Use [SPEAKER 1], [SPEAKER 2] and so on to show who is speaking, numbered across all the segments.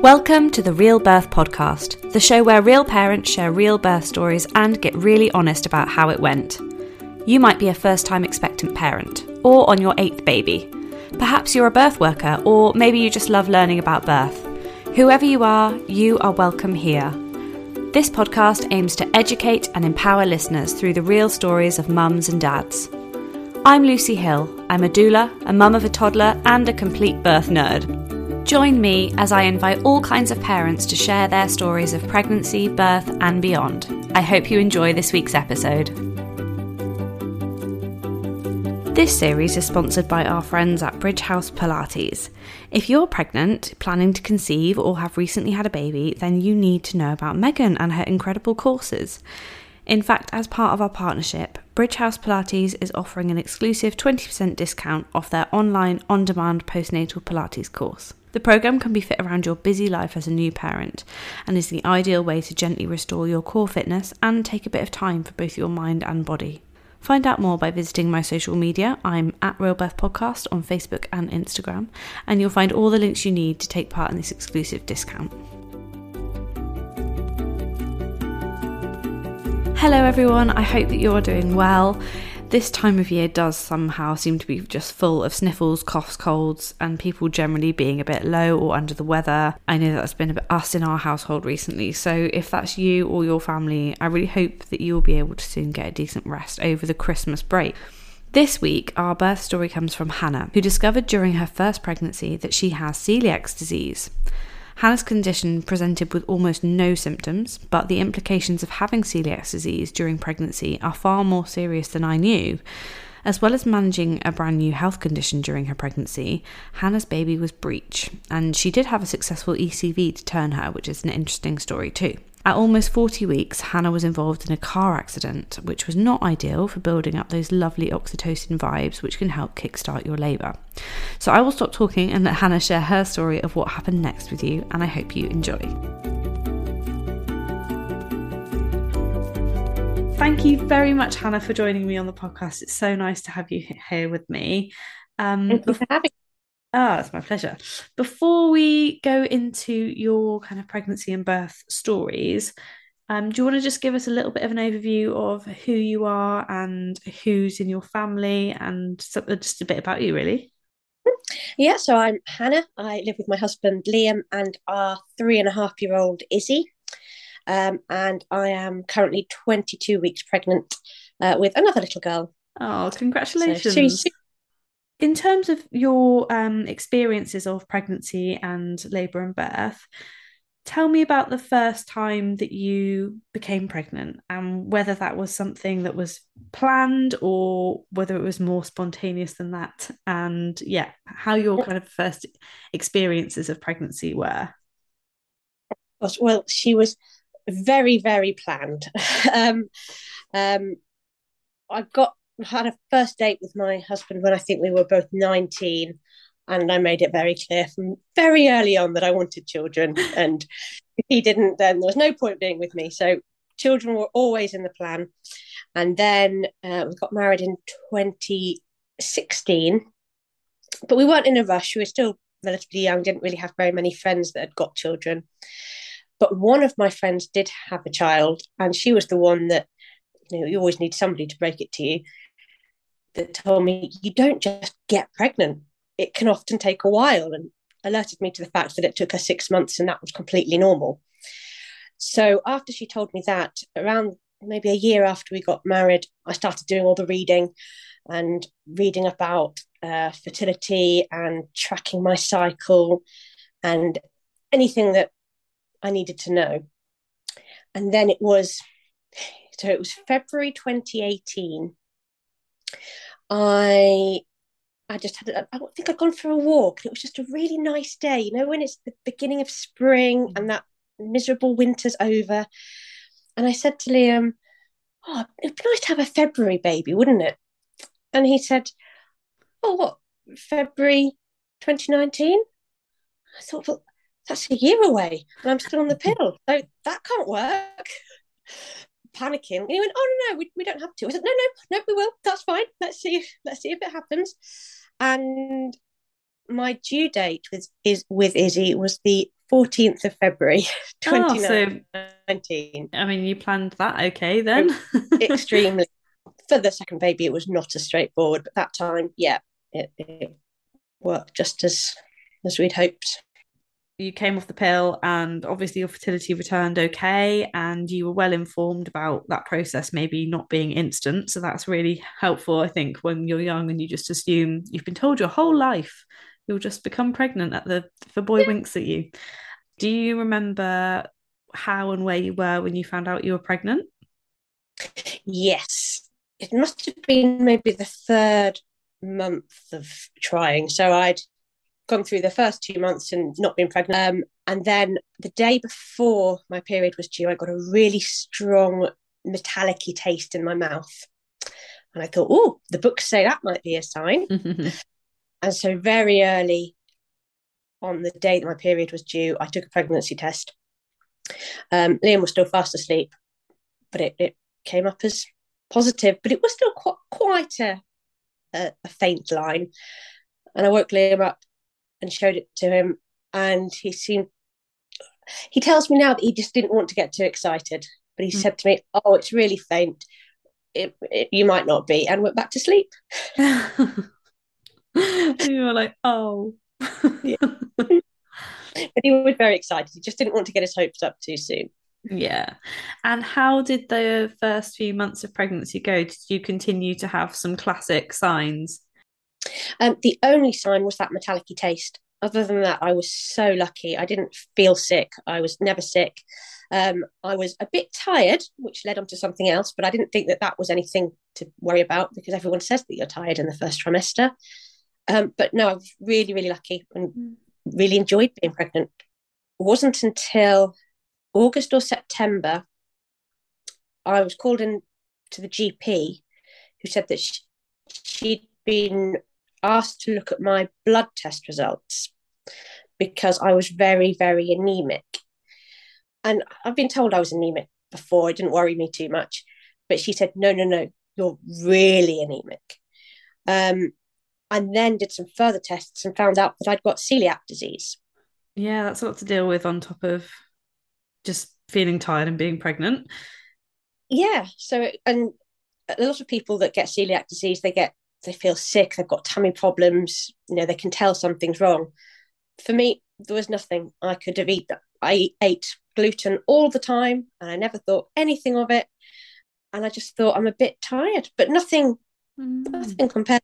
[SPEAKER 1] Welcome to the Real Birth Podcast, the show where real parents share real birth stories and get really honest about how it went. You might be a first time expectant parent, or on your eighth baby. Perhaps you're a birth worker, or maybe you just love learning about birth. Whoever you are, you are welcome here. This podcast aims to educate and empower listeners through the real stories of mums and dads. I'm Lucy Hill. I'm a doula, a mum of a toddler, and a complete birth nerd. Join me as I invite all kinds of parents to share their stories of pregnancy, birth, and beyond. I hope you enjoy this week's episode. This series is sponsored by our friends at Bridge House Pilates. If you're pregnant, planning to conceive, or have recently had a baby, then you need to know about Meaghan and her incredible courses. In fact, as part of our partnership, Bridge House Pilates is offering an exclusive 20% discount off their online on demand postnatal Pilates course. The program can be fit around your busy life as a new parent and is the ideal way to gently restore your core fitness and take a bit of time for both your mind and body. Find out more by visiting my social media. I'm at Real Birth Podcast on Facebook and Instagram, and you'll find all the links you need to take part in this exclusive discount. Hello, everyone. I hope that you're doing well this time of year does somehow seem to be just full of sniffles, coughs, colds, and people generally being a bit low or under the weather. I know that's been a bit us in our household recently. So if that's you or your family, I really hope that you'll be able to soon get a decent rest over the Christmas break. This week, our birth story comes from Hannah, who discovered during her first pregnancy that she has celiac disease. Hannah's condition presented with almost no symptoms, but the implications of having celiac disease during pregnancy are far more serious than I knew. As well as managing a brand new health condition during her pregnancy, Hannah's baby was breech, and she did have a successful ECV to turn her, which is an interesting story too. At almost 40 weeks, Hannah was involved in a car accident, which was not ideal for building up those lovely oxytocin vibes which can help kickstart your labour. So I will stop talking and let Hannah share her story of what happened next with you, and I hope you enjoy. Thank you very much, Hannah, for joining me on the podcast. It's so nice to have you here with me.
[SPEAKER 2] Um, Thank you for having
[SPEAKER 1] Ah, oh, it's my pleasure. Before we go into your kind of pregnancy and birth stories, um, do you want to just give us a little bit of an overview of who you are and who's in your family and just a bit about you, really?
[SPEAKER 2] Yeah, so I'm Hannah. I live with my husband Liam and our three and a half year old Izzy. Um, and I am currently 22 weeks pregnant uh, with another little girl.
[SPEAKER 1] Oh, congratulations. So she's in terms of your um, experiences of pregnancy and labour and birth, tell me about the first time that you became pregnant and whether that was something that was planned or whether it was more spontaneous than that. And yeah, how your kind of first experiences of pregnancy were.
[SPEAKER 2] Well, she was very, very planned. um, um, I got had a first date with my husband when I think we were both 19. And I made it very clear from very early on that I wanted children. And if he didn't, then there was no point being with me. So children were always in the plan. And then uh, we got married in 2016. But we weren't in a rush. We were still relatively young, didn't really have very many friends that had got children. But one of my friends did have a child, and she was the one that you know you always need somebody to break it to you that told me you don't just get pregnant. It can often take a while and alerted me to the fact that it took her six months and that was completely normal. So after she told me that, around maybe a year after we got married, I started doing all the reading and reading about uh, fertility and tracking my cycle and anything that I needed to know. And then it was, so it was February 2018 I I just had a, I think I'd gone for a walk and it was just a really nice day. You know, when it's the beginning of spring and that miserable winter's over. And I said to Liam, Oh, it'd be nice to have a February baby, wouldn't it? And he said, Oh, what, February 2019? I thought, well, that's a year away and I'm still on the pill. So that can't work panicking. And he went, "Oh no, no, we, we don't have to." I said, "No, no, no, we will. That's fine. Let's see. Let's see if it happens." And my due date with is with Izzy was the 14th of February 2019. Oh,
[SPEAKER 1] so, I mean, you planned that okay then?
[SPEAKER 2] extremely. For the second baby, it was not as straightforward, but that time, yeah, it, it worked just as as we'd hoped
[SPEAKER 1] you came off the pill and obviously your fertility returned okay and you were well informed about that process maybe not being instant. So that's really helpful i think when you're young and you just assume you've been told your whole life you'll just become pregnant at the if a boy winks at you. Do you remember how and where you were when you found out you were pregnant?
[SPEAKER 2] Yes. It must have been maybe the third month of trying. So i'd gone through the first two months and not been pregnant. Um, and then the day before my period was due, I got a really strong metallic taste in my mouth. And I thought, oh, the books say that might be a sign. and so, very early on the day that my period was due, I took a pregnancy test. Um, Liam was still fast asleep, but it, it came up as positive, but it was still quite, quite a, a, a faint line. And I woke Liam up and showed it to him, and he seemed. He tells me now that he just didn't want to get too excited, but he mm. said to me, "Oh, it's really faint. It, it, you might not be," and went back to sleep.
[SPEAKER 1] you were like, "Oh."
[SPEAKER 2] But he was very excited. He just didn't want to get his hopes up too soon.
[SPEAKER 1] Yeah. And how did the first few months of pregnancy go? Did you continue to have some classic signs?
[SPEAKER 2] Um, the only sign was that metallic taste. Other than that, I was so lucky. I didn't feel sick. I was never sick. Um, I was a bit tired, which led on to something else, but I didn't think that that was anything to worry about because everyone says that you're tired in the first trimester. Um, but no, I was really, really lucky and really enjoyed being pregnant. It wasn't until August or September I was called in to the GP who said that she, she'd been asked to look at my blood test results because I was very, very anemic. And I've been told I was anemic before, it didn't worry me too much. But she said, no, no, no, you're really anemic. Um, and then did some further tests and found out that I'd got celiac disease.
[SPEAKER 1] Yeah, that's a lot to deal with on top of just feeling tired and being pregnant.
[SPEAKER 2] Yeah. So, and a lot of people that get celiac disease, they get they feel sick, they've got tummy problems, you know, they can tell something's wrong. For me, there was nothing I could have eaten. I ate gluten all the time and I never thought anything of it. And I just thought I'm a bit tired, but nothing, mm. nothing compared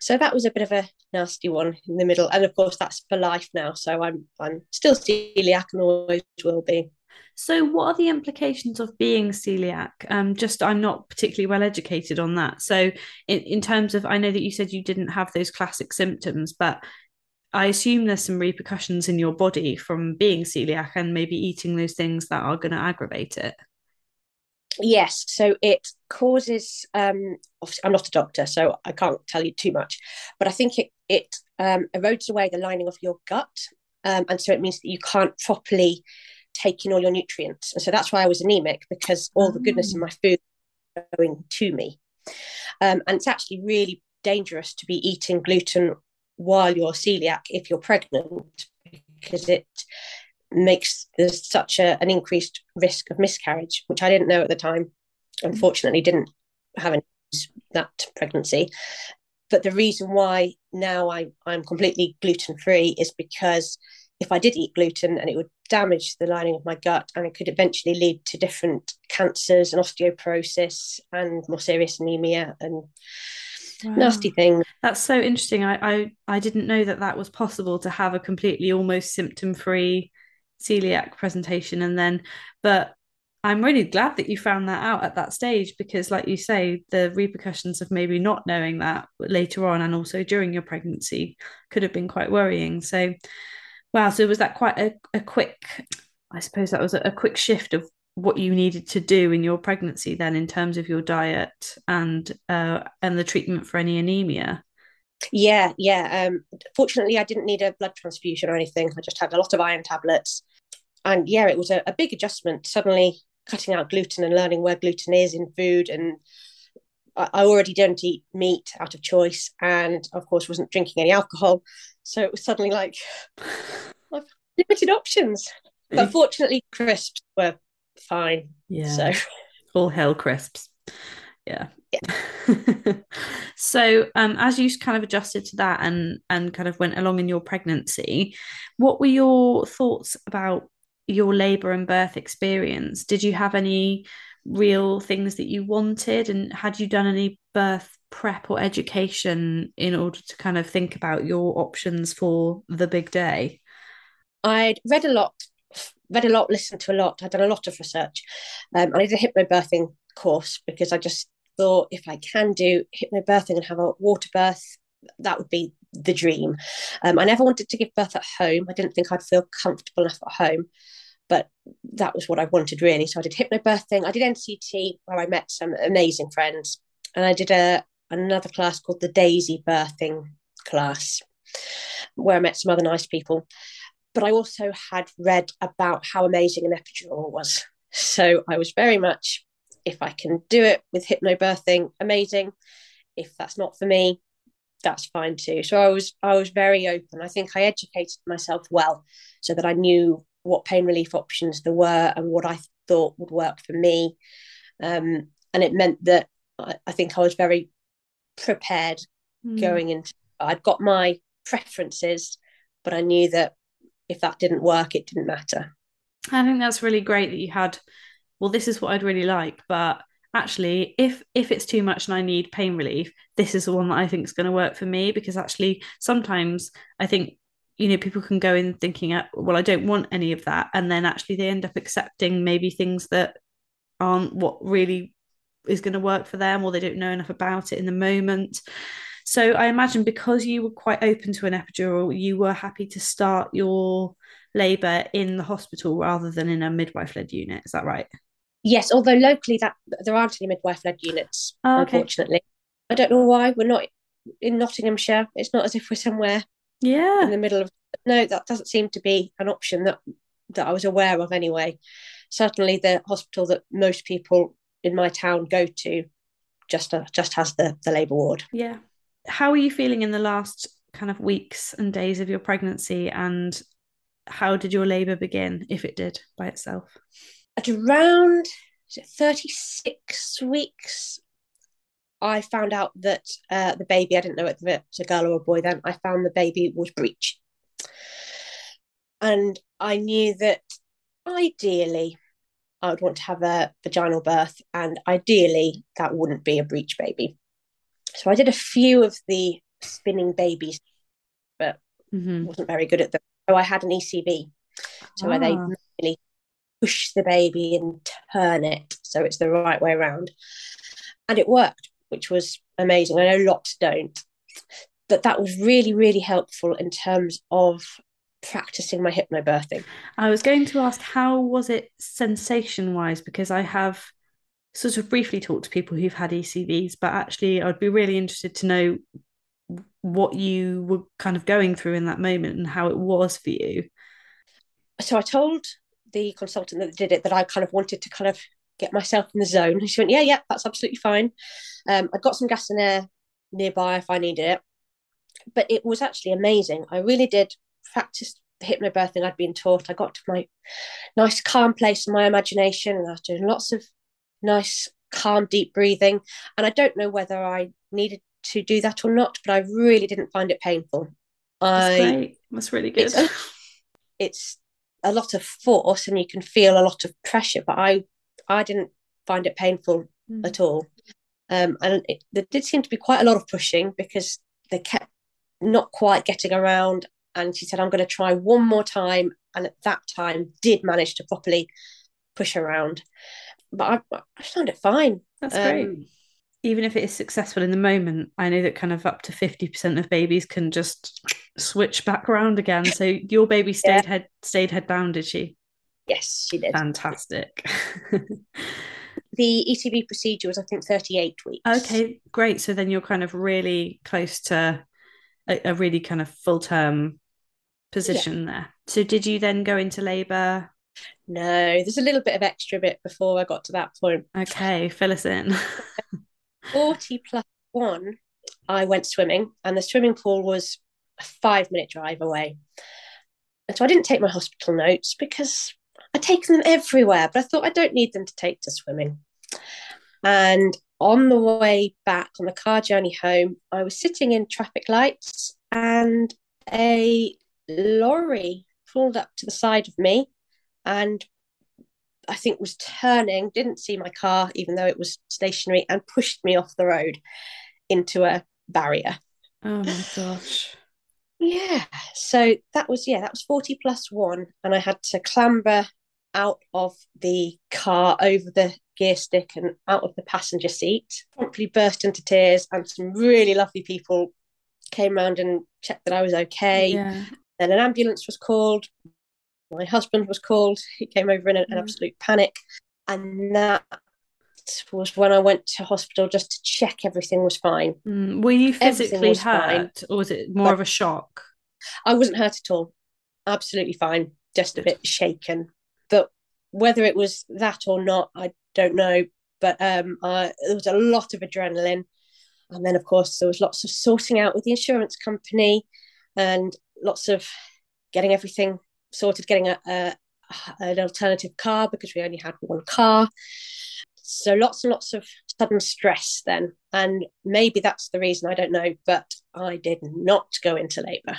[SPEAKER 2] so that was a bit of a nasty one in the middle and of course that's for life now so i'm i'm still celiac and always will be
[SPEAKER 1] so, what are the implications of being celiac? Um, just I'm not particularly well educated on that. So, in, in terms of, I know that you said you didn't have those classic symptoms, but I assume there's some repercussions in your body from being celiac and maybe eating those things that are going to aggravate it.
[SPEAKER 2] Yes, so it causes. Um, I'm not a doctor, so I can't tell you too much, but I think it it um, erodes away the lining of your gut, um, and so it means that you can't properly taking all your nutrients. And so that's why I was anemic because all the goodness in my food going to me. Um, and it's actually really dangerous to be eating gluten while you're celiac if you're pregnant because it makes there's such a, an increased risk of miscarriage, which I didn't know at the time. Unfortunately, didn't have any, that pregnancy. But the reason why now I, I'm completely gluten free is because if I did eat gluten and it would damage the lining of my gut and it could eventually lead to different cancers and osteoporosis and more serious anemia and wow. nasty things.
[SPEAKER 1] That's so interesting. I, I I didn't know that that was possible to have a completely almost symptom free celiac presentation and then but I'm really glad that you found that out at that stage because, like you say, the repercussions of maybe not knowing that later on and also during your pregnancy could have been quite worrying. So, Wow. So was that quite a, a quick, I suppose that was a, a quick shift of what you needed to do in your pregnancy then in terms of your diet and uh, and the treatment for any anemia?
[SPEAKER 2] Yeah, yeah. Um, fortunately, I didn't need a blood transfusion or anything. I just had a lot of iron tablets. And yeah, it was a, a big adjustment, suddenly cutting out gluten and learning where gluten is in food and I already don't eat meat out of choice, and of course wasn't drinking any alcohol. So it was suddenly like I've limited options. But fortunately, crisps were fine.
[SPEAKER 1] Yeah.
[SPEAKER 2] So
[SPEAKER 1] all hell crisps. Yeah.
[SPEAKER 2] Yeah.
[SPEAKER 1] so um as you kind of adjusted to that and and kind of went along in your pregnancy, what were your thoughts about your labor and birth experience? Did you have any real things that you wanted and had you done any birth prep or education in order to kind of think about your options for the big day?
[SPEAKER 2] I'd read a lot, read a lot, listened to a lot. I'd done a lot of research. Um, I did a hypnobirthing course because I just thought if I can do hypnobirthing and have a water birth, that would be the dream. Um, I never wanted to give birth at home. I didn't think I'd feel comfortable enough at home, but that was what I wanted really. So I did hypnobirthing. I did NCT where I met some amazing friends, and I did a another class called the Daisy Birthing class, where I met some other nice people. But I also had read about how amazing an epidural was. So I was very much, if I can do it with hypnobirthing, amazing. If that's not for me, that's fine too. So I was I was very open. I think I educated myself well so that I knew what pain relief options there were and what I thought would work for me. Um, and it meant that I, I think I was very prepared mm. going into I'd got my preferences, but I knew that if that didn't work, it didn't matter.
[SPEAKER 1] I think that's really great that you had, well, this is what I'd really like, but actually if if it's too much and I need pain relief, this is the one that I think is going to work for me because actually sometimes I think you know people can go in thinking uh, well I don't want any of that and then actually they end up accepting maybe things that aren't what really is going to work for them or they don't know enough about it in the moment. So I imagine because you were quite open to an epidural, you were happy to start your labour in the hospital rather than in a midwife-led unit. Is that right?
[SPEAKER 2] Yes, although locally that there aren't any midwife-led units, oh, okay. unfortunately. I don't know why we're not in Nottinghamshire. It's not as if we're somewhere
[SPEAKER 1] yeah
[SPEAKER 2] in the middle of no, that doesn't seem to be an option that that I was aware of anyway. Certainly the hospital that most people in my town go to just uh, just has the the labour ward.
[SPEAKER 1] Yeah. How are you feeling in the last kind of weeks and days of your pregnancy and how did your labour begin, if it did by itself?
[SPEAKER 2] At around 36 weeks, I found out that uh, the baby, I didn't know whether it was a girl or a boy then, I found the baby was breech. And I knew that ideally I would want to have a vaginal birth, and ideally that wouldn't be a breech baby. So I did a few of the spinning babies, but mm-hmm. wasn't very good at them. So I had an ECV, so ah. where they really push the baby and turn it so it's the right way around, and it worked, which was amazing. I know lots don't, but that was really really helpful in terms of practicing my hypnobirthing.
[SPEAKER 1] I was going to ask, how was it sensation wise? Because I have sort of briefly talked to people who've had ECVs, but actually, I'd be really interested to know what you were kind of going through in that moment and how it was for you.
[SPEAKER 2] So I told the consultant that did it that I kind of wanted to kind of get myself in the zone. And she went, Yeah, yeah, that's absolutely fine. Um, I've got some gas and air nearby if I needed it. But it was actually amazing. I really did practiced the hypnobirthing I'd been taught. I got to my nice calm place in my imagination and I was doing lots of nice, calm, deep breathing. And I don't know whether I needed to do that or not, but I really didn't find it painful.
[SPEAKER 1] That's I, great. That's really good.
[SPEAKER 2] It's it's a lot of force and you can feel a lot of pressure, but I I didn't find it painful mm. at all. Um, and it, there did seem to be quite a lot of pushing because they kept not quite getting around and she said, I'm going to try one more time. And at that time, did manage to properly push around. But I, I found it fine.
[SPEAKER 1] That's um, great. Even if it is successful in the moment, I know that kind of up to 50% of babies can just switch back around again. So your baby stayed yeah. head stayed head down, did she?
[SPEAKER 2] Yes, she did.
[SPEAKER 1] Fantastic.
[SPEAKER 2] the ECV procedure was, I think, 38 weeks.
[SPEAKER 1] Okay, great. So then you're kind of really close to a, a really kind of full term position yeah. there. So did you then go into labour?
[SPEAKER 2] No, there's a little bit of extra bit before I got to that point.
[SPEAKER 1] Okay, fill us in.
[SPEAKER 2] 40 plus one, I went swimming, and the swimming pool was a five minute drive away. And so I didn't take my hospital notes because I'd taken them everywhere, but I thought I don't need them to take to swimming. And on the way back on the car journey home, I was sitting in traffic lights and a lorry pulled up to the side of me and I think was turning, didn't see my car, even though it was stationary, and pushed me off the road into a barrier.
[SPEAKER 1] Oh my gosh.
[SPEAKER 2] Yeah. So that was, yeah, that was 40 plus one. And I had to clamber out of the car over the gear stick and out of the passenger seat. Promptly burst into tears, and some really lovely people came around and checked that I was okay.
[SPEAKER 1] Yeah.
[SPEAKER 2] Then an ambulance was called. My husband was called. He came over in an,
[SPEAKER 1] Mm.
[SPEAKER 2] absolute panic. And that was when I went to hospital just to check everything was fine.
[SPEAKER 1] Mm, Were you physically
[SPEAKER 2] was fine.
[SPEAKER 1] hurt, or was it more
[SPEAKER 2] But-
[SPEAKER 1] of a shock?
[SPEAKER 2] I wasn't hurt at all. Absolutely fine. Just a bit shaken. Whether it was that or not, I don't know. But um, there was a lot of adrenaline. And then, of course, there was lots of sorting out with the insurance company and lots of getting everything sorted, getting a, a an alternative car because we only had one car. So lots and lots of sudden stress then. And maybe that's the reason, I don't know, but I did not go into labour.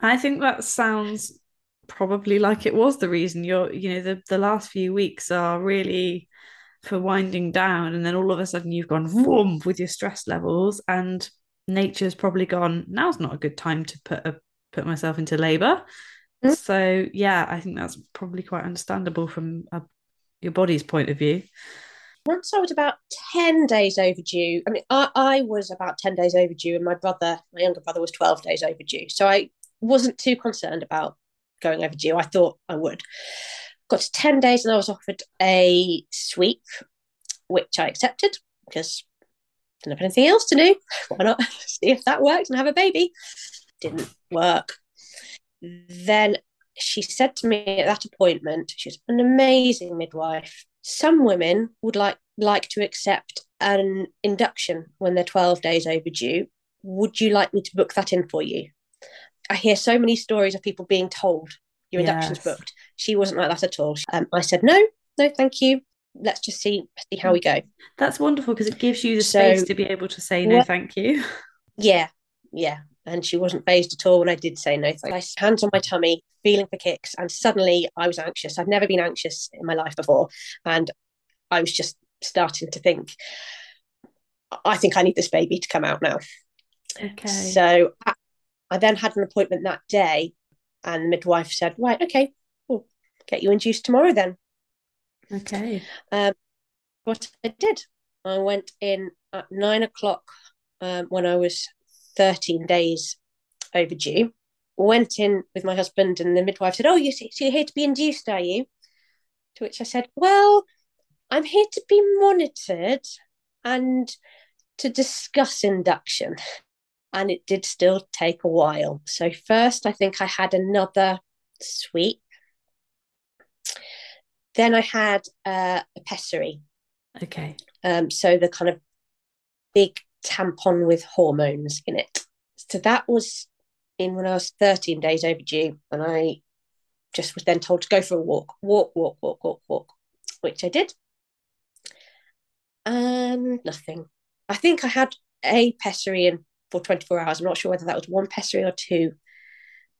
[SPEAKER 1] I think that sounds probably like it was the reason you're, you know, the, the last few weeks are really for winding down, and then all of a sudden you've gone vroom with your stress levels, and nature's probably gone, now's not a good time to put a put myself into labor.
[SPEAKER 2] Mm.
[SPEAKER 1] So yeah, I think that's probably quite understandable from a, your body's point of view.
[SPEAKER 2] once I was about 10 days overdue, I mean, I, I was about 10 days overdue, and my brother, my younger brother, was 12 days overdue. So I wasn't too concerned about going overdue. I thought I would. Got to 10 days, and I was offered a sweep, which I accepted because I didn't have anything else to do. Why not see if that worked and have a baby? Didn't work. Then she said to me at that appointment, she's an amazing midwife. Some women would like like to accept an induction when they're 12 days overdue. Would you like me to book that in for you? I hear so many stories of people being told your induction's
[SPEAKER 1] Yes.
[SPEAKER 2] booked. She wasn't like that at all. Um, I said, no, no, thank you. Let's just see see how we go.
[SPEAKER 1] That's wonderful because it gives you the
[SPEAKER 2] So-
[SPEAKER 1] space to be able to say no,
[SPEAKER 2] What-
[SPEAKER 1] thank you.
[SPEAKER 2] Yeah, yeah. And she wasn't phased at all when I did say no. Thanks. I hands on my tummy, feeling for kicks, and suddenly I was anxious. I'd never been anxious in my life before, and I was just starting to think, I think I need this baby to come out now.
[SPEAKER 1] Okay.
[SPEAKER 2] So I, I then had an appointment that day, and the midwife said, "Right, okay, we'll get you induced tomorrow then."
[SPEAKER 1] Okay.
[SPEAKER 2] what I did. I went in at nine o'clock um, when I was 13 days overdue. Went in with my husband, and the midwife said, Oh, you, so you're here to be induced, are you? To which I said, Well, I'm here to be monitored and to discuss induction. And it did still take a while. So, first, I think I had another sweep. Then I had uh, a pessary,
[SPEAKER 1] Okay.
[SPEAKER 2] um, so the kind of big tampon with hormones in it. So that was in when I was 13 days overdue, and I just was then told to go for a walk, walk, walk, walk, walk, walk, which I did. And nothing. I think I had a pessary in for 24 hours. I'm not sure whether that was one pessary or two.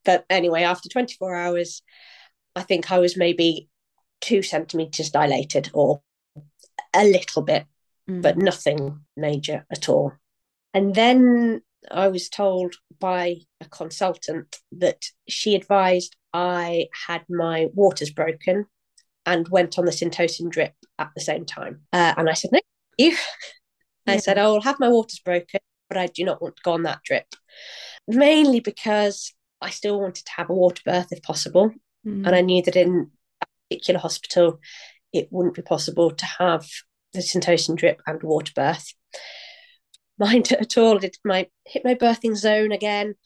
[SPEAKER 2] But anyway, after 24 hours, I think I was maybe two centimeters dilated or a little bit
[SPEAKER 1] Mm.
[SPEAKER 2] but nothing major at all. And then I was told by a consultant that she advised I had my waters broken and went on the Syntocin drip at the same time. Uh, and I said, no, you. I
[SPEAKER 1] Yeah.
[SPEAKER 2] said, I will have my waters broken, but I do not want to go on that drip. Mainly because I still wanted to have a water birth if possible.
[SPEAKER 1] Mm.
[SPEAKER 2] And I knew that in a particular hospital, it wouldn't be possible to have the Syntocin drip and water birth. Mind at all, did my birthing zone again.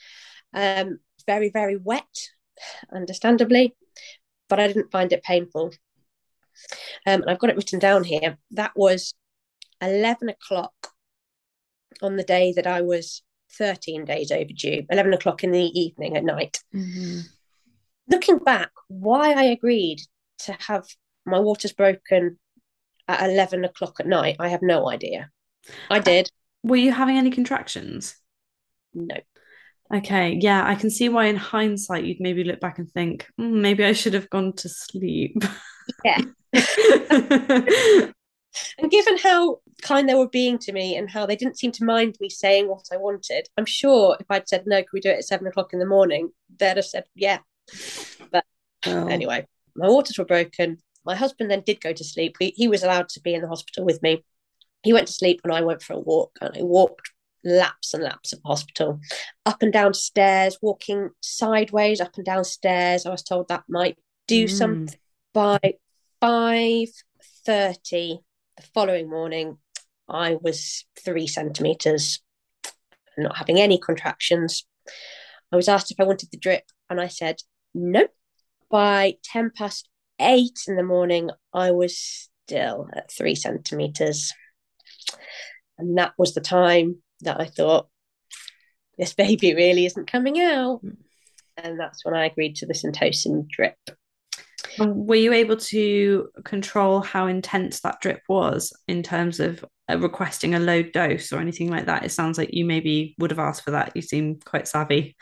[SPEAKER 2] Um, very, very wet, understandably, but I didn't find it painful. Um, and I've got it written down here. That was 11 o'clock on the day that I was 13 days overdue, 11 o'clock in the evening at night. Mm-hmm. Looking back, why I agreed to have my waters broken at 11 o'clock at night, I have no idea. I did.
[SPEAKER 1] Were you having any contractions?
[SPEAKER 2] No.
[SPEAKER 1] Okay, yeah, I can see why in hindsight you'd maybe look back and think, mm, maybe I should have gone to sleep.
[SPEAKER 2] Yeah. and given how kind they were being to me and how they didn't seem to mind me saying what I wanted, I'm sure if I'd said no, could we do it at seven o'clock in the morning, they'd have said yeah. But oh. anyway, my waters were broken. My husband then did go to sleep. He, he was allowed to be in the hospital with me. He went to sleep and I went for a walk and I walked laps and laps of hospital, up and down stairs, walking sideways up and down stairs. I was told that might do mm. something. By five thirty the following morning, I was three centimeters, not having any contractions. I was asked if I wanted the drip, and I said no. By ten past eight in the morning, I was still at three centimeters. And that was the time that I thought, this baby really isn't coming out. Hmm. And that's when I agreed to the Syntocin drip.
[SPEAKER 1] Were you able to control how intense that drip was in terms of uh, requesting a low dose or anything like that? It sounds like you maybe would have asked for that. You seem quite savvy.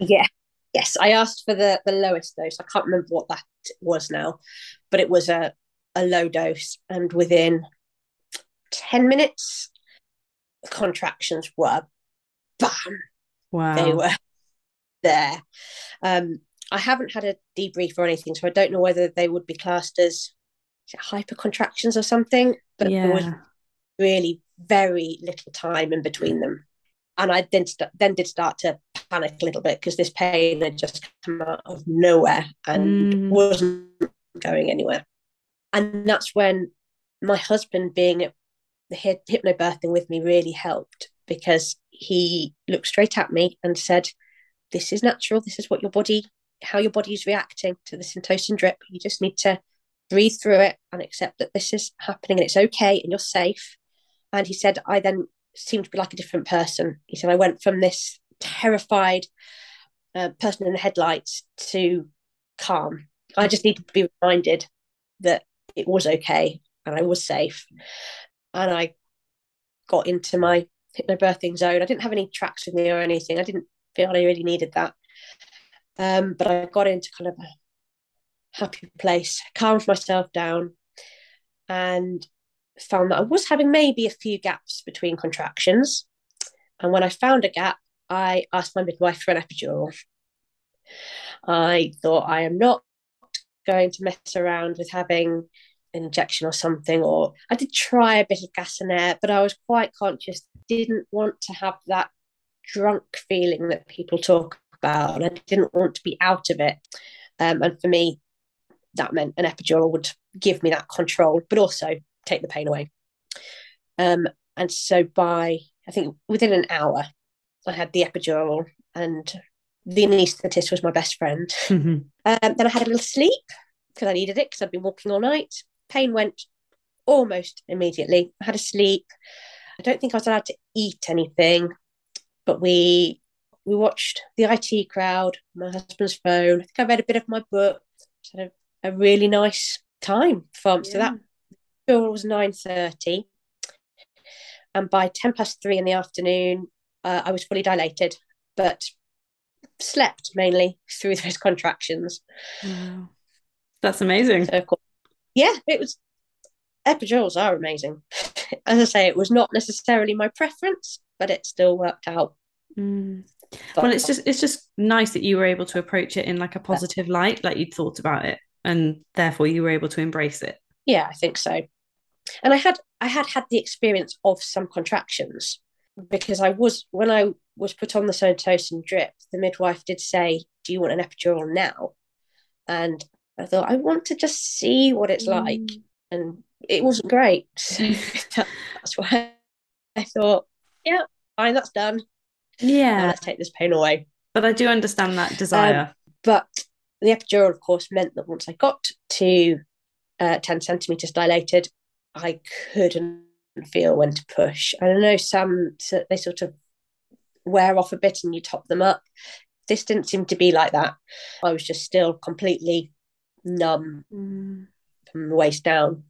[SPEAKER 2] Yeah. Yes, I asked for the the lowest dose. I can't remember what that was now, but it was a a low dose, and within ten minutes, contractions were bam.
[SPEAKER 1] Wow.
[SPEAKER 2] They were there. Um, I haven't had a debrief or anything, so I don't know whether they would be classed as hypercontractions or something. But yeah. there was really very little time in between them, and I then st- then did start to panic a little bit because this pain had just come out of nowhere and mm. wasn't going anywhere. And that's when my husband being at the hypnobirthing with me really helped because he looked straight at me and said, This is natural. This is what your body, how your body is reacting to the Syntocin drip. You just need to breathe through it and accept that this is happening and it's okay and you're safe. And he said, I then seemed to be like a different person. He said, I went from this terrified uh, person in the headlights to calm. I just needed to be reminded that it was okay and I was safe. And I got into my hypnobirthing zone. I didn't have any tracks with me or anything. I didn't feel I really needed that. Um, but I got into kind of a happy place, calmed myself down, and found that I was having maybe a few gaps between contractions. And when I found a gap, I asked my midwife for an epidural. I thought I am not going to mess around with having an injection or something, or I did try a bit of gas and air, but I was quite conscious, didn't want to have that drunk feeling that people talk about, and I didn't want to be out of it. Um, and for me, that meant an epidural would give me that control, but also take the pain away. Um, and so by I think within an hour, I had the epidural, and the anaesthetist was my best friend. Mm-hmm. Um, then I had a little sleep because I needed it because I'd been walking all night. Pain went almost immediately. I had a sleep. I don't think I was allowed to eat anything, but we we watched the IT crowd, my husband's phone. I think I read a bit of my book. Just had a, a really nice time from yeah. so that was nine thirty, and by ten past three in the afternoon, uh, I was fully dilated, but slept mainly through those contractions.
[SPEAKER 1] Wow. That's amazing. So,
[SPEAKER 2] yeah, it was. Epidurals are amazing. As I say, it was not necessarily my preference, but it still worked out.
[SPEAKER 1] Mm. Well, it's just it's just nice that you were able to approach it in like a positive light, like you'd thought about it, and therefore you were able to embrace it.
[SPEAKER 2] Yeah, I think so. And I had I had had the experience of some contractions because I was when I was put on the Syntocin drip, the midwife did say, "Do you want an epidural now?" And I thought, I want to just see what it's mm. like. And it wasn't great. So that's why I thought, yeah, fine, that's done.
[SPEAKER 1] Yeah.
[SPEAKER 2] Now let's take this pain away.
[SPEAKER 1] But I do understand that desire. Um,
[SPEAKER 2] but the epidural, of course, meant that once I got to uh, 10 centimeters dilated, I couldn't feel when to push. And I know some they sort of wear off a bit and you top them up. This didn't seem to be like that. I was just still completely numb mm. from the waist down.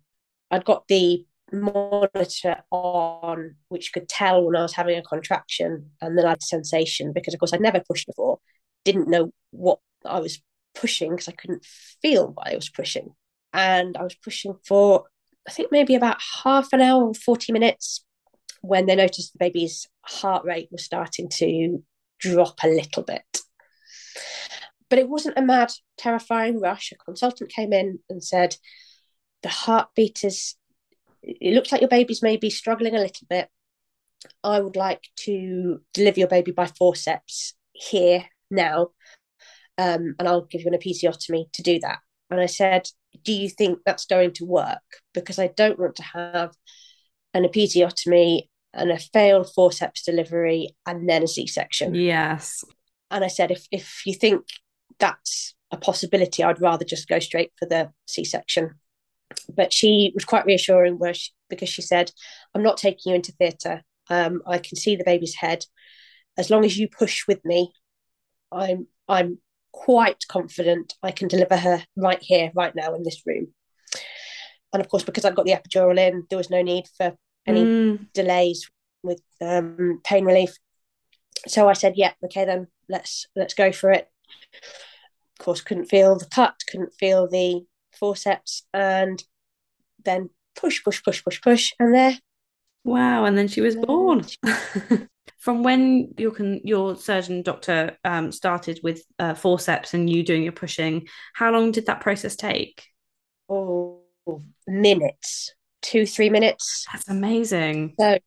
[SPEAKER 2] I'd got the monitor on, which could tell when I was having a contraction, and then I had a sensation because, of course, I'd never pushed before, didn't know what I was pushing because I couldn't feel what I was pushing. And I was pushing for, I think, maybe about half an hour, or 40 minutes when they noticed the baby's heart rate was starting to drop a little bit. But it wasn't a mad, terrifying rush. A consultant came in and said, The heartbeat is, it looks like your baby's maybe struggling a little bit. I would like to deliver your baby by forceps here now. Um, and I'll give you an episiotomy to do that. And I said, Do you think that's going to work? Because I don't want to have an episiotomy and a failed forceps delivery and then a C section.
[SPEAKER 1] Yes.
[SPEAKER 2] And I said, if, if you think that's a possibility, I'd rather just go straight for the C section. But she was quite reassuring where she, because she said, I'm not taking you into theatre. Um, I can see the baby's head. As long as you push with me, I'm I'm quite confident I can deliver her right here, right now in this room. And of course, because I've got the epidural in, there was no need for any mm. delays with um, pain relief. So I said, "Yeah, okay, then let's let's go for it." Of course, couldn't feel the cut, couldn't feel the forceps, and then push, push, push, push, push, and there.
[SPEAKER 1] Wow! And then she was born. From when your can your surgeon doctor um, started with uh, forceps and you doing your pushing, how long did that process take?
[SPEAKER 2] Oh, minutes two, three minutes.
[SPEAKER 1] That's amazing.
[SPEAKER 2] So,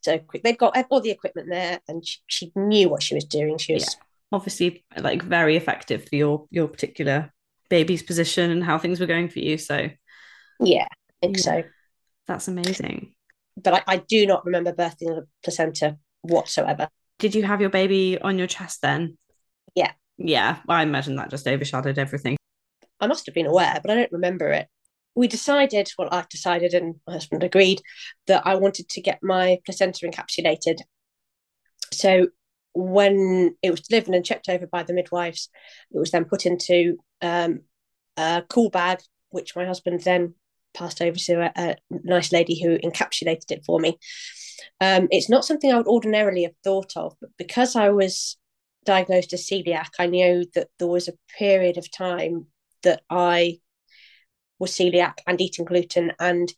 [SPEAKER 2] so quick. They've got all the equipment there, and she, she knew what she was doing. She was yeah.
[SPEAKER 1] obviously like very effective for your your particular baby's position and how things were going for you. So,
[SPEAKER 2] yeah, I think yeah. so.
[SPEAKER 1] That's amazing.
[SPEAKER 2] But I, I do not remember birthing a placenta whatsoever.
[SPEAKER 1] Did you have your baby on your chest then?
[SPEAKER 2] Yeah.
[SPEAKER 1] Yeah, I imagine that just overshadowed everything.
[SPEAKER 2] I must have been aware, but I don't remember it we decided, well, I decided and my husband agreed that I wanted to get my placenta encapsulated. So when it was delivered and checked over by the midwives, it was then put into um, a cool bag, which my husband then passed over to a, a nice lady who encapsulated it for me. Um, it's not something I would ordinarily have thought of, but because I was diagnosed as celiac, I knew that there was a period of time that I was celiac and eating gluten and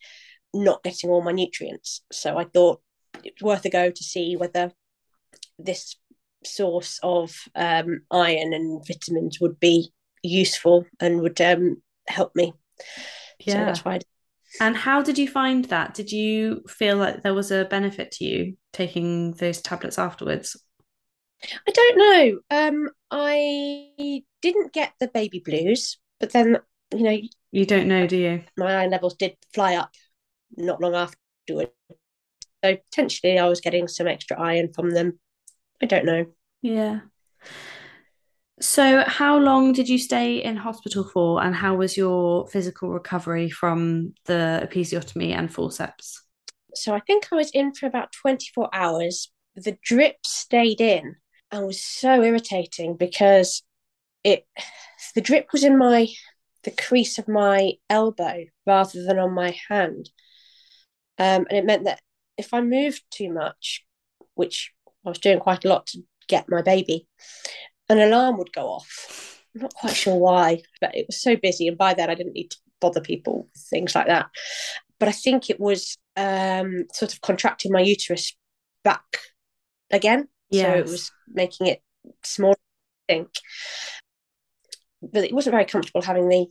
[SPEAKER 2] not getting all my nutrients. So I thought it's worth a go to see whether this source of um, iron and vitamins would be useful and would um, help me. Yeah. So that's why.
[SPEAKER 1] And how did you find that? Did you feel like there was a benefit to you taking those tablets afterwards?
[SPEAKER 2] I don't know. Um, I didn't get the baby blues, but then you know
[SPEAKER 1] you don't know, do you?
[SPEAKER 2] My iron levels did fly up not long afterwards. So potentially I was getting some extra iron from them. I don't know.
[SPEAKER 1] Yeah. So, how long did you stay in hospital for, and how was your physical recovery from the episiotomy and forceps?
[SPEAKER 2] So, I think I was in for about 24 hours. The drip stayed in and was so irritating because it the drip was in my the crease of my elbow rather than on my hand. Um, and it meant that if I moved too much, which I was doing quite a lot to get my baby, an alarm would go off. I'm not quite sure why, but it was so busy. And by then, I didn't need to bother people things like that. But I think it was um, sort of contracting my uterus back again. Yes. So it was making it smaller, I think but it wasn't very comfortable having the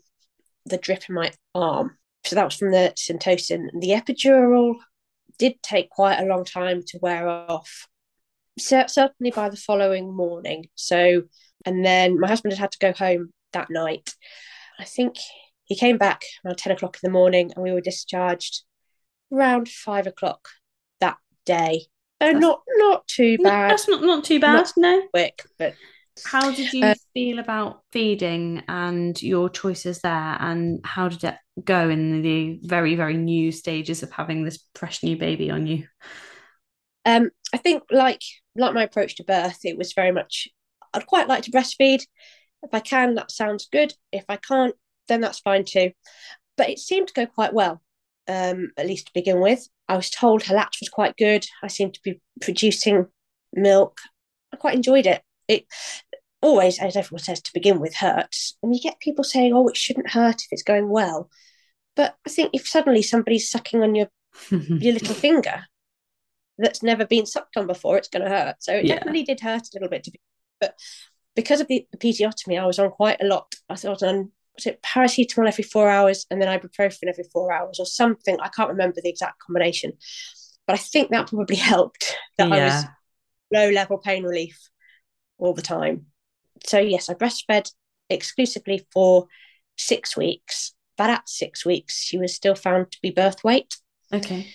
[SPEAKER 2] the drip in my arm. So that was from the syntocin. The epidural did take quite a long time to wear off. So, certainly by the following morning. So, and then my husband had had to go home that night. I think he came back around 10 o'clock in the morning and we were discharged around five o'clock that day. So not not too bad.
[SPEAKER 1] That's not, not too bad, not no.
[SPEAKER 2] Quick, but
[SPEAKER 1] How did you uh, feel about feeding and your choices there? And how did it go in the very, very new stages of having this fresh new baby on you?
[SPEAKER 2] Um, I think like like my approach to birth, it was very much I'd quite like to breastfeed. If I can, that sounds good. If I can't, then that's fine too. But it seemed to go quite well, um, at least to begin with. I was told her latch was quite good. I seemed to be producing milk. I quite enjoyed it. It always, as everyone says, to begin with, hurts. And you get people saying, oh, it shouldn't hurt if it's going well. But I think if suddenly somebody's sucking on your your little finger that's never been sucked on before, it's going to hurt. So it yeah. definitely did hurt a little bit to be, but because of the episiotomy, I was on quite a lot. I was on was it paracetamol every four hours and then ibuprofen every four hours or something. I can't remember the exact combination, but I think that probably helped that yeah. I was low level pain relief all the time. So yes, I breastfed exclusively for six weeks. But at six weeks, she was still found to be birth weight.
[SPEAKER 1] Okay.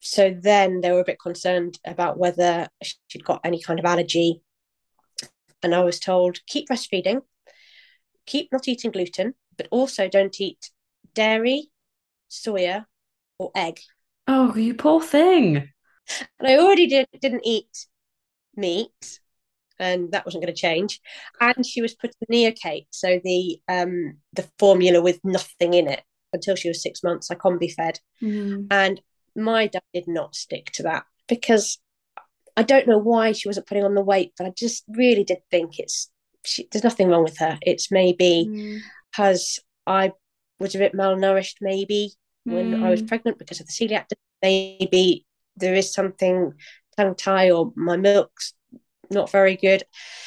[SPEAKER 2] So then they were a bit concerned about whether she'd got any kind of allergy. And I was told, keep breastfeeding, keep not eating gluten, but also don't eat dairy, soya, or egg.
[SPEAKER 1] Oh, you poor thing.
[SPEAKER 2] And I already did, didn't eat meat, and that wasn't going to change. And she was put in Neocate, so the um, the formula with nothing in it until she was six months. I combi fed, mm. and my dad did not stick to that because I don't know why she wasn't putting on the weight, but I just really did think it's she, there's nothing wrong with her. It's maybe mm. because I was a bit malnourished, maybe when mm. I was mm. pregnant because of the celiac. Maybe there is something tongue tie or my milk's not very good.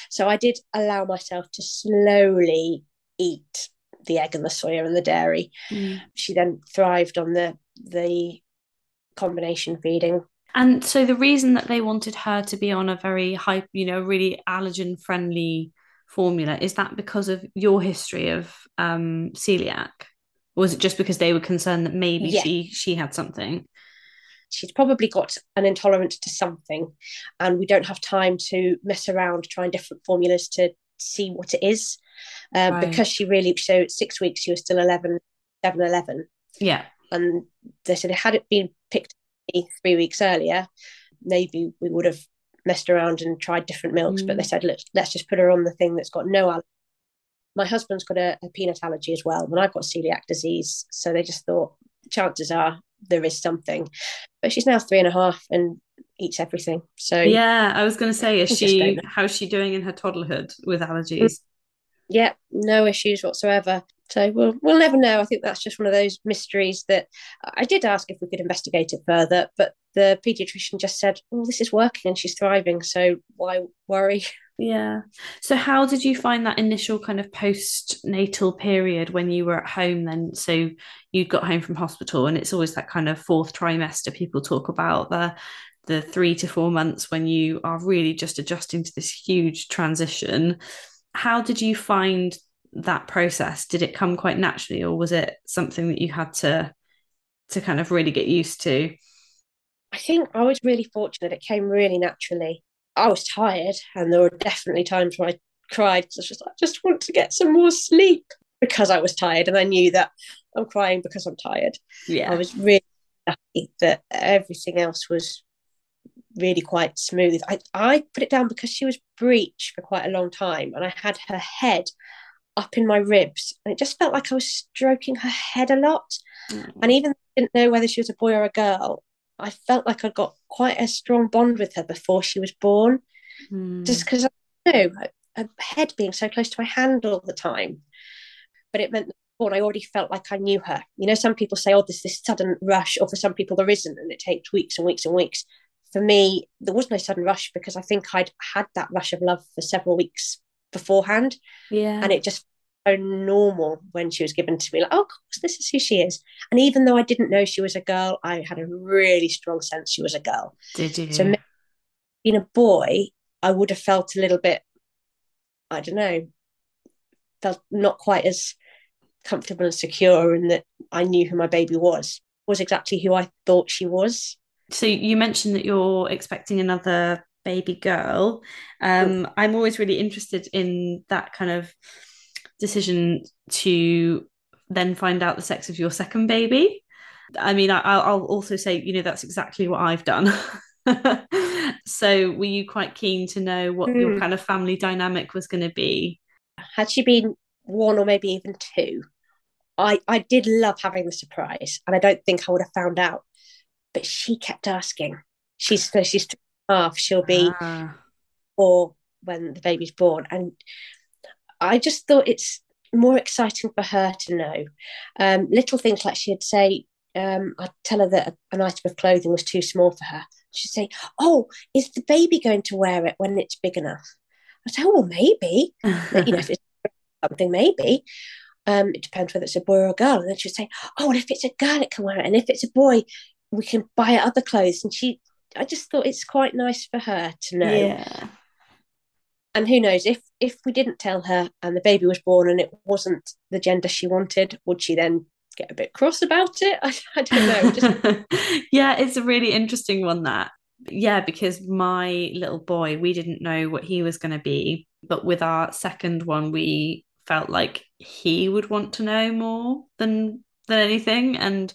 [SPEAKER 2] So I did allow myself to slowly eat the egg and the soya and the dairy. Mm. She then thrived on the the combination feeding.
[SPEAKER 1] And so the reason that they wanted her to be on a very high, you know, really allergen friendly formula is that because of your history of um, celiac? Or was it just because they were concerned that maybe yeah. she she had something?
[SPEAKER 2] She's probably got an intolerance to something, and we don't have time to mess around trying different formulas to see what it is. Um, right. Because she really, so six weeks, she was still 11, 7, 11.
[SPEAKER 1] Yeah.
[SPEAKER 2] And they said, had it been picked three weeks earlier, maybe we would have messed around and tried different milks, mm. but they mm. said, let's, let's just put her on the thing that's got no allergy. My husband's got a, a peanut allergy as well, and I've got celiac disease. So they just thought, chances are there is something. But she's now three and a half and eats everything. So
[SPEAKER 1] yeah, I was going to say, is she how's she doing in her toddlerhood with allergies?
[SPEAKER 2] Yeah, no issues whatsoever. So we'll we'll never know. I think that's just one of those mysteries that I did ask if we could investigate it further, but the pediatrician just said, "Well, this is working and she's thriving, so why worry?"
[SPEAKER 1] Yeah. So how did you find that initial kind of postnatal period when you were at home then? So you got home from hospital and it's always that kind of fourth trimester people talk about the the 3 to 4 months when you are really just adjusting to this huge transition. How did you find that process? Did it come quite naturally, or was it something that you had to to kind of really get used to?
[SPEAKER 2] I think I was really fortunate. It came really naturally. I was tired, and there were definitely times where I cried because I was just I just want to get some more sleep because I was tired, and I knew that I'm crying because I'm tired.
[SPEAKER 1] Yeah,
[SPEAKER 2] I was really lucky that everything else was really quite smooth. I, I put it down because she was breech for quite a long time and I had her head up in my ribs and it just felt like I was stroking her head a lot. Mm. And even didn't know whether she was a boy or a girl, I felt like I got quite a strong bond with her before she was born. Mm. Just because I know her head being so close to my hand all the time. But it meant that born, I already felt like I knew her. You know, some people say, oh, there's this sudden rush, or for some people there isn't, and it takes weeks and weeks and weeks. For me, there was no sudden rush because I think I'd had that rush of love for several weeks beforehand.
[SPEAKER 1] Yeah.
[SPEAKER 2] And it just so normal when she was given to me, like, oh, of course, this is who she is. And even though I didn't know she was a girl, I had a really strong sense she was a girl.
[SPEAKER 1] Did you?
[SPEAKER 2] So being a boy, I would have felt a little bit, I don't know, felt not quite as comfortable and secure and that I knew who my baby was, was exactly who I thought she was.
[SPEAKER 1] So you mentioned that you're expecting another baby girl. Um, I'm always really interested in that kind of decision to then find out the sex of your second baby. I mean, I, will also say, you know, that's exactly what I've done. so, were you quite keen to know what mm. your hmm. kind of family dynamic was going to be?
[SPEAKER 2] Had she been one or maybe even two, I, I did love having the surprise, and I don't think I would have found out. But she kept asking. She's she's half. She'll be ah. or when the baby's born, and I just thought it's more exciting for her to know. Um, little things like she'd say, um, I'd tell her that an item of clothing was too small for her. She'd say, "Oh, is the baby going to wear it when it's big enough?" I'd say, "Oh, well, maybe. you know, if it's something, maybe." Um, it depends whether it's a boy or a girl. And then she'd say, "Oh, and if it's a girl, it can wear it, and if it's a boy, we can buy other clothes." And she, I just thought it's quite nice for her to know.
[SPEAKER 1] Yeah.
[SPEAKER 2] And who knows if if we didn't tell her and the baby was born and it wasn't the gender she wanted, would she then get a bit cross about it? I, I don't know.
[SPEAKER 1] Just... yeah, it's a really interesting one that. Yeah, because my little boy, we didn't know what he was going to be, but with our second one, we felt like he would want to know more than than anything and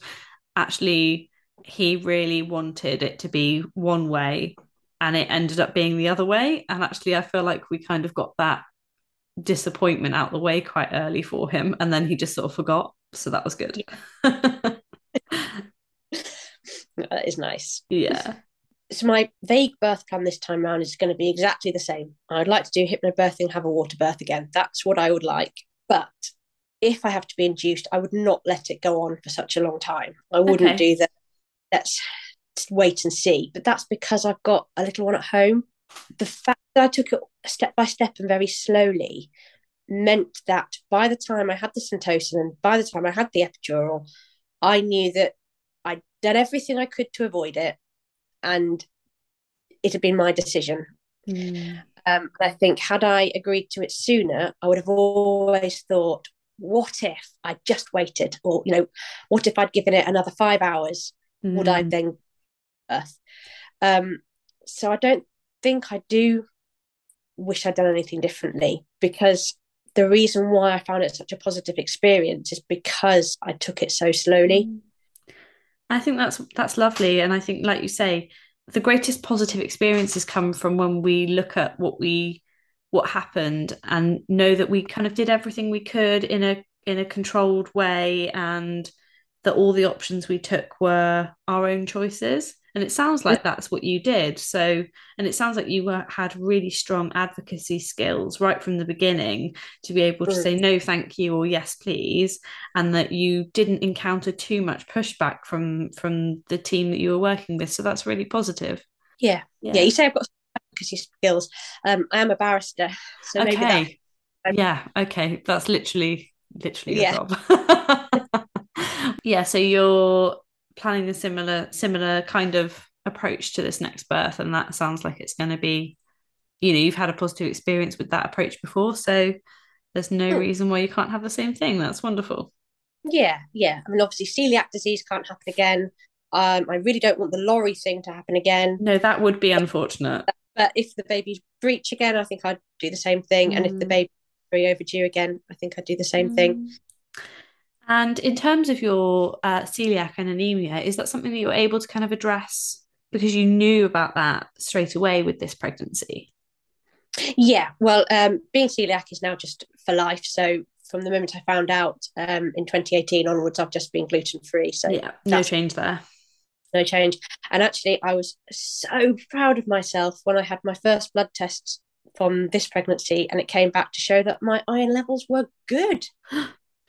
[SPEAKER 1] actually he really wanted it to be one way and it ended up being the other way and actually I feel like we kind of got that disappointment out the way quite early for him and then he just sort of forgot so that was good
[SPEAKER 2] that is nice
[SPEAKER 1] yeah
[SPEAKER 2] so my vague birth plan this time around is going to be exactly the same. I'd like to do hypnobirthing, have a water birth again. That's what I would like. But if I have to be induced, I would not let it go on for such a long time. I wouldn't okay. do that. Let's wait and see. But that's because I've got a little one at home. The fact that I took it step by step and very slowly meant that by the time I had the Syntocin and by the time I had the epidural, I knew that I'd done everything I could to avoid it and it had been my decision. Mm. Um, I think had I agreed to it sooner, I would have always thought, what if I just waited? Or, you know, what if I'd given it another five hours? Mm. Would I hmm. then birth? Um, so I don't think I do wish I'd done anything differently because the reason why I found it such a positive experience is because I took it so slowly. Mm.
[SPEAKER 1] I think that's that's lovely, and I think, like you say, the greatest positive experiences come from when we look at what we what happened and know that we kind of did everything we could in a in a controlled way, and that all the options we took were our own choices. And it sounds like that's what you did. So and it sounds like you were, had really strong advocacy skills right from the beginning to be able to say no thank you or yes please and that you didn't encounter too much pushback from from the team that you were working with. So that's really positive.
[SPEAKER 2] Yeah. Yeah, yeah. you say i've got advocacy skills. Um i am a barrister so okay that,
[SPEAKER 1] um, yeah okay. That's literally literally yeah. yeah so you're planning a similar similar kind of approach to this next birth and that sounds like it's going to be you know you've had a positive experience with that approach before so there's no hmm. reason why you can't have the same thing that's wonderful
[SPEAKER 2] yeah yeah i mean obviously celiac disease can't happen again um, i really don't want the lorry thing to happen again
[SPEAKER 1] no that would be unfortunate
[SPEAKER 2] but if the baby's breech again i think i'd do the same thing mm. and if the baby very overdue again i think i'd do the same mm. thing.
[SPEAKER 1] And in terms of your uh, celiac and anemia, is that something that you're able to kind of address because you knew about that straight away with this pregnancy?
[SPEAKER 2] Yeah, well, um, being celiac is now just for life. So from the moment I found out um, in 2018 onwards, I've just been gluten free. So
[SPEAKER 1] yeah, no change there.
[SPEAKER 2] No change. And actually, I was so proud of myself when I had my first blood tests from this pregnancy, and it came back to show that my iron levels were good.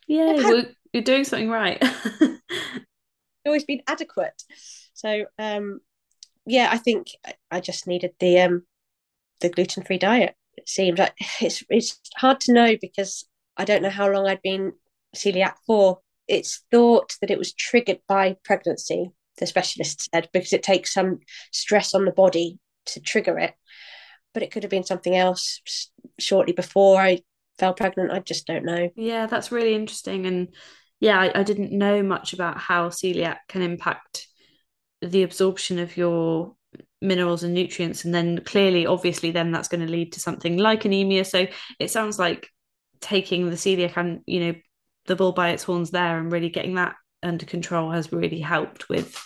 [SPEAKER 1] Yeah, you're doing something right.
[SPEAKER 2] always been adequate. So um, yeah, I think I just needed the um, the gluten free diet. It seems like it's it's hard to know because I don't know how long I'd been celiac for. It's thought that it was triggered by pregnancy. The specialist said because it takes some stress on the body to trigger it, but it could have been something else shortly before I fell pregnant. I just don't know.
[SPEAKER 1] Yeah, that's really interesting and yeah, I, I didn't know much about how celiac can impact the absorption of your minerals and nutrients and then clearly obviously then that's going to lead to something like anemia so it sounds like taking the celiac and you know the bull by its horns there and really getting that under control has really helped with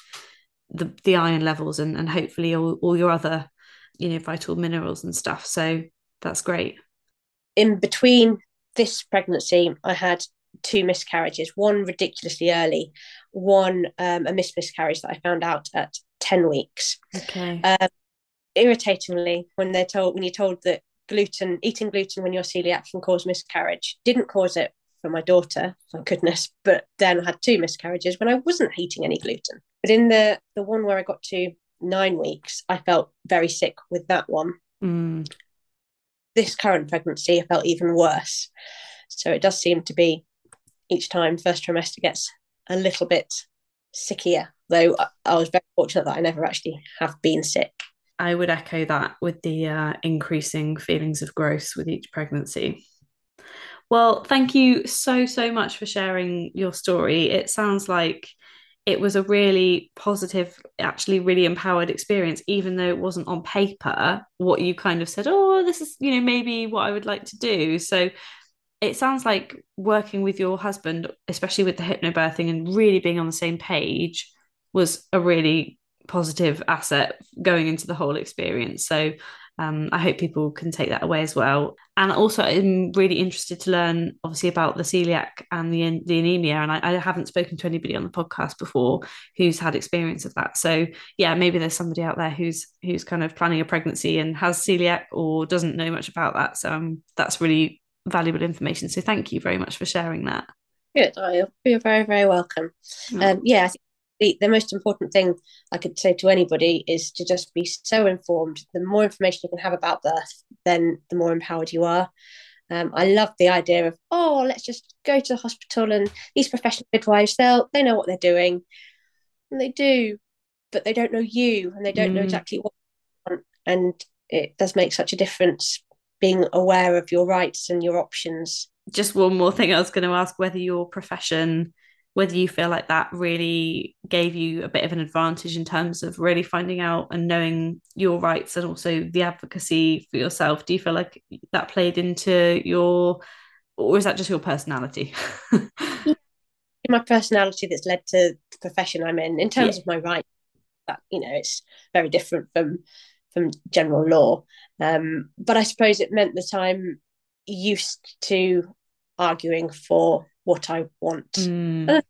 [SPEAKER 1] the the iron levels and and hopefully all, all your other you know vital minerals and stuff so that's great
[SPEAKER 2] in between this pregnancy i had two miscarriages one ridiculously early one um, a missed miscarriage that i found out at 10 weeks.
[SPEAKER 1] Okay.
[SPEAKER 2] Um, irritatingly when they're told when you're told that gluten eating gluten when you're celiac can cause miscarriage didn't cause it for my daughter thank goodness but then i had two miscarriages when i wasn't eating any gluten. But in the the one where i got to nine weeks i felt very sick with that one.
[SPEAKER 1] Mm.
[SPEAKER 2] This current pregnancy i felt even worse so it does seem to be each time first trimester gets a little bit sickier though i was very fortunate that i never actually have been sick
[SPEAKER 1] I would echo that with the uh, increasing feelings of growth with each pregnancy. Well, thank you so, so much for sharing your story. It sounds like it was a really positive, actually, really empowered experience, even though it wasn't on paper what you kind of said, oh, this is, you know, maybe what I would like to do. So it sounds like working with your husband, especially with the hypnobirthing and really being on the same page, was a really positive asset going into the whole experience. So um, I hope people can take that away as well. And also, I'm really interested to learn, obviously, about the celiac and the the anemia. And I, I, haven't spoken to anybody on the podcast before who's had experience of that. So yeah, maybe there's somebody out there who's who's kind of planning a pregnancy and has celiac or doesn't know much about that. So um, that's really valuable information. So thank you very much for sharing that.
[SPEAKER 2] Good. You're very very welcome. Oh. Um, yeah, I think the, the most important thing I could say to anybody is to just be so informed. The more information you can have about birth, then the more empowered you are. Um, I love the idea of oh, let's just go to the hospital and these professional midwives they'll they know what they're doing, and they do, but they don't know you and they don't mm. know exactly what want, and it does make such a difference being aware of your rights and your options.
[SPEAKER 1] Just one more thing I was going to ask whether your profession whether you feel like that really gave you a bit of an advantage in terms of really finding out and knowing your rights and also the advocacy for yourself do you feel like that played into your or is that just your personality?
[SPEAKER 2] My personality that's led to the profession i'm in in terms yeah. of my rights that you know it's very different from from general law. Um, but i suppose it meant that i'm used to arguing for what I want.
[SPEAKER 1] Mm.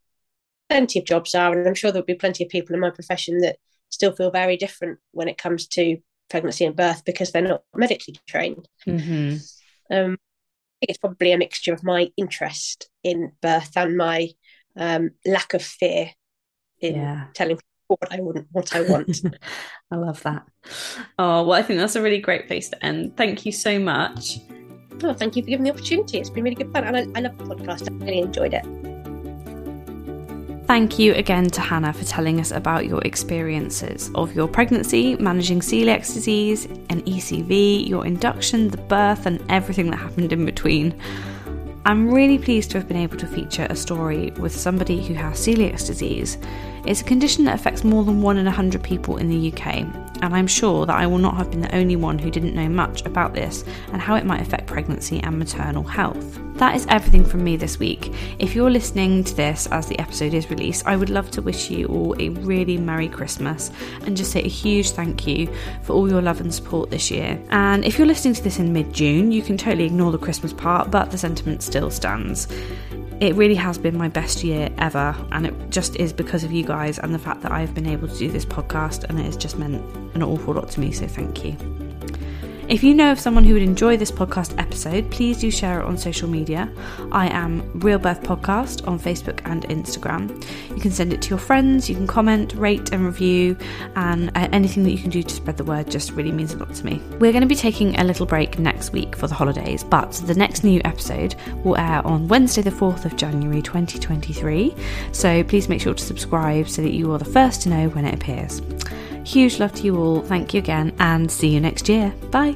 [SPEAKER 2] plenty of jobs are, and I'm sure there'll be plenty of people in my profession that still feel very different when it comes to pregnancy and birth because they're not medically trained.
[SPEAKER 1] Mm-hmm.
[SPEAKER 2] Um, I think it's probably a mixture of my interest in birth and my um, lack of fear in yeah. telling people what I wouldn't, what I want.
[SPEAKER 1] I love that. Oh well, I think that's a really great place to end. Thank you so much.
[SPEAKER 2] Thank you for giving the opportunity. It's been really good fun. And I, I love the podcast. I really enjoyed it.
[SPEAKER 1] Thank you again to Hannah for telling us about your experiences of your pregnancy, managing celiac disease, and ECV, your induction, the birth, and everything that happened in between. I'm really pleased to have been able to feature a story with somebody who has celiac disease. It's a condition that affects more than one in a hundred people in the UK, and I'm sure that I will not have been the only one who didn't know much about this and how it might affect pregnancy and maternal health. That is everything from me this week. If you're listening to this as the episode is released, I would love to wish you all a really Merry Christmas and just say a huge thank you for all your love and support this year. And if you're listening to this in mid June, you can totally ignore the Christmas part, but the sentiment still stands. It really has been my best year ever, and it just is because of you guys and the fact that I've been able to do this podcast, and it has just meant an awful lot to me, so thank you. If you know of someone who would enjoy this podcast episode, please do share it on social media. I am Real Birth Podcast on Facebook and Instagram. You can send it to your friends, you can comment, rate, and review, and uh, anything that you can do to spread the word just really means a lot to me. We're going to be taking a little break next week for the holidays, but the next new episode will air on Wednesday, the 4th of January 2023. So please make sure to subscribe so that you are the first to know when it appears. Huge love to you all. Thank you again, and see you next year. Bye.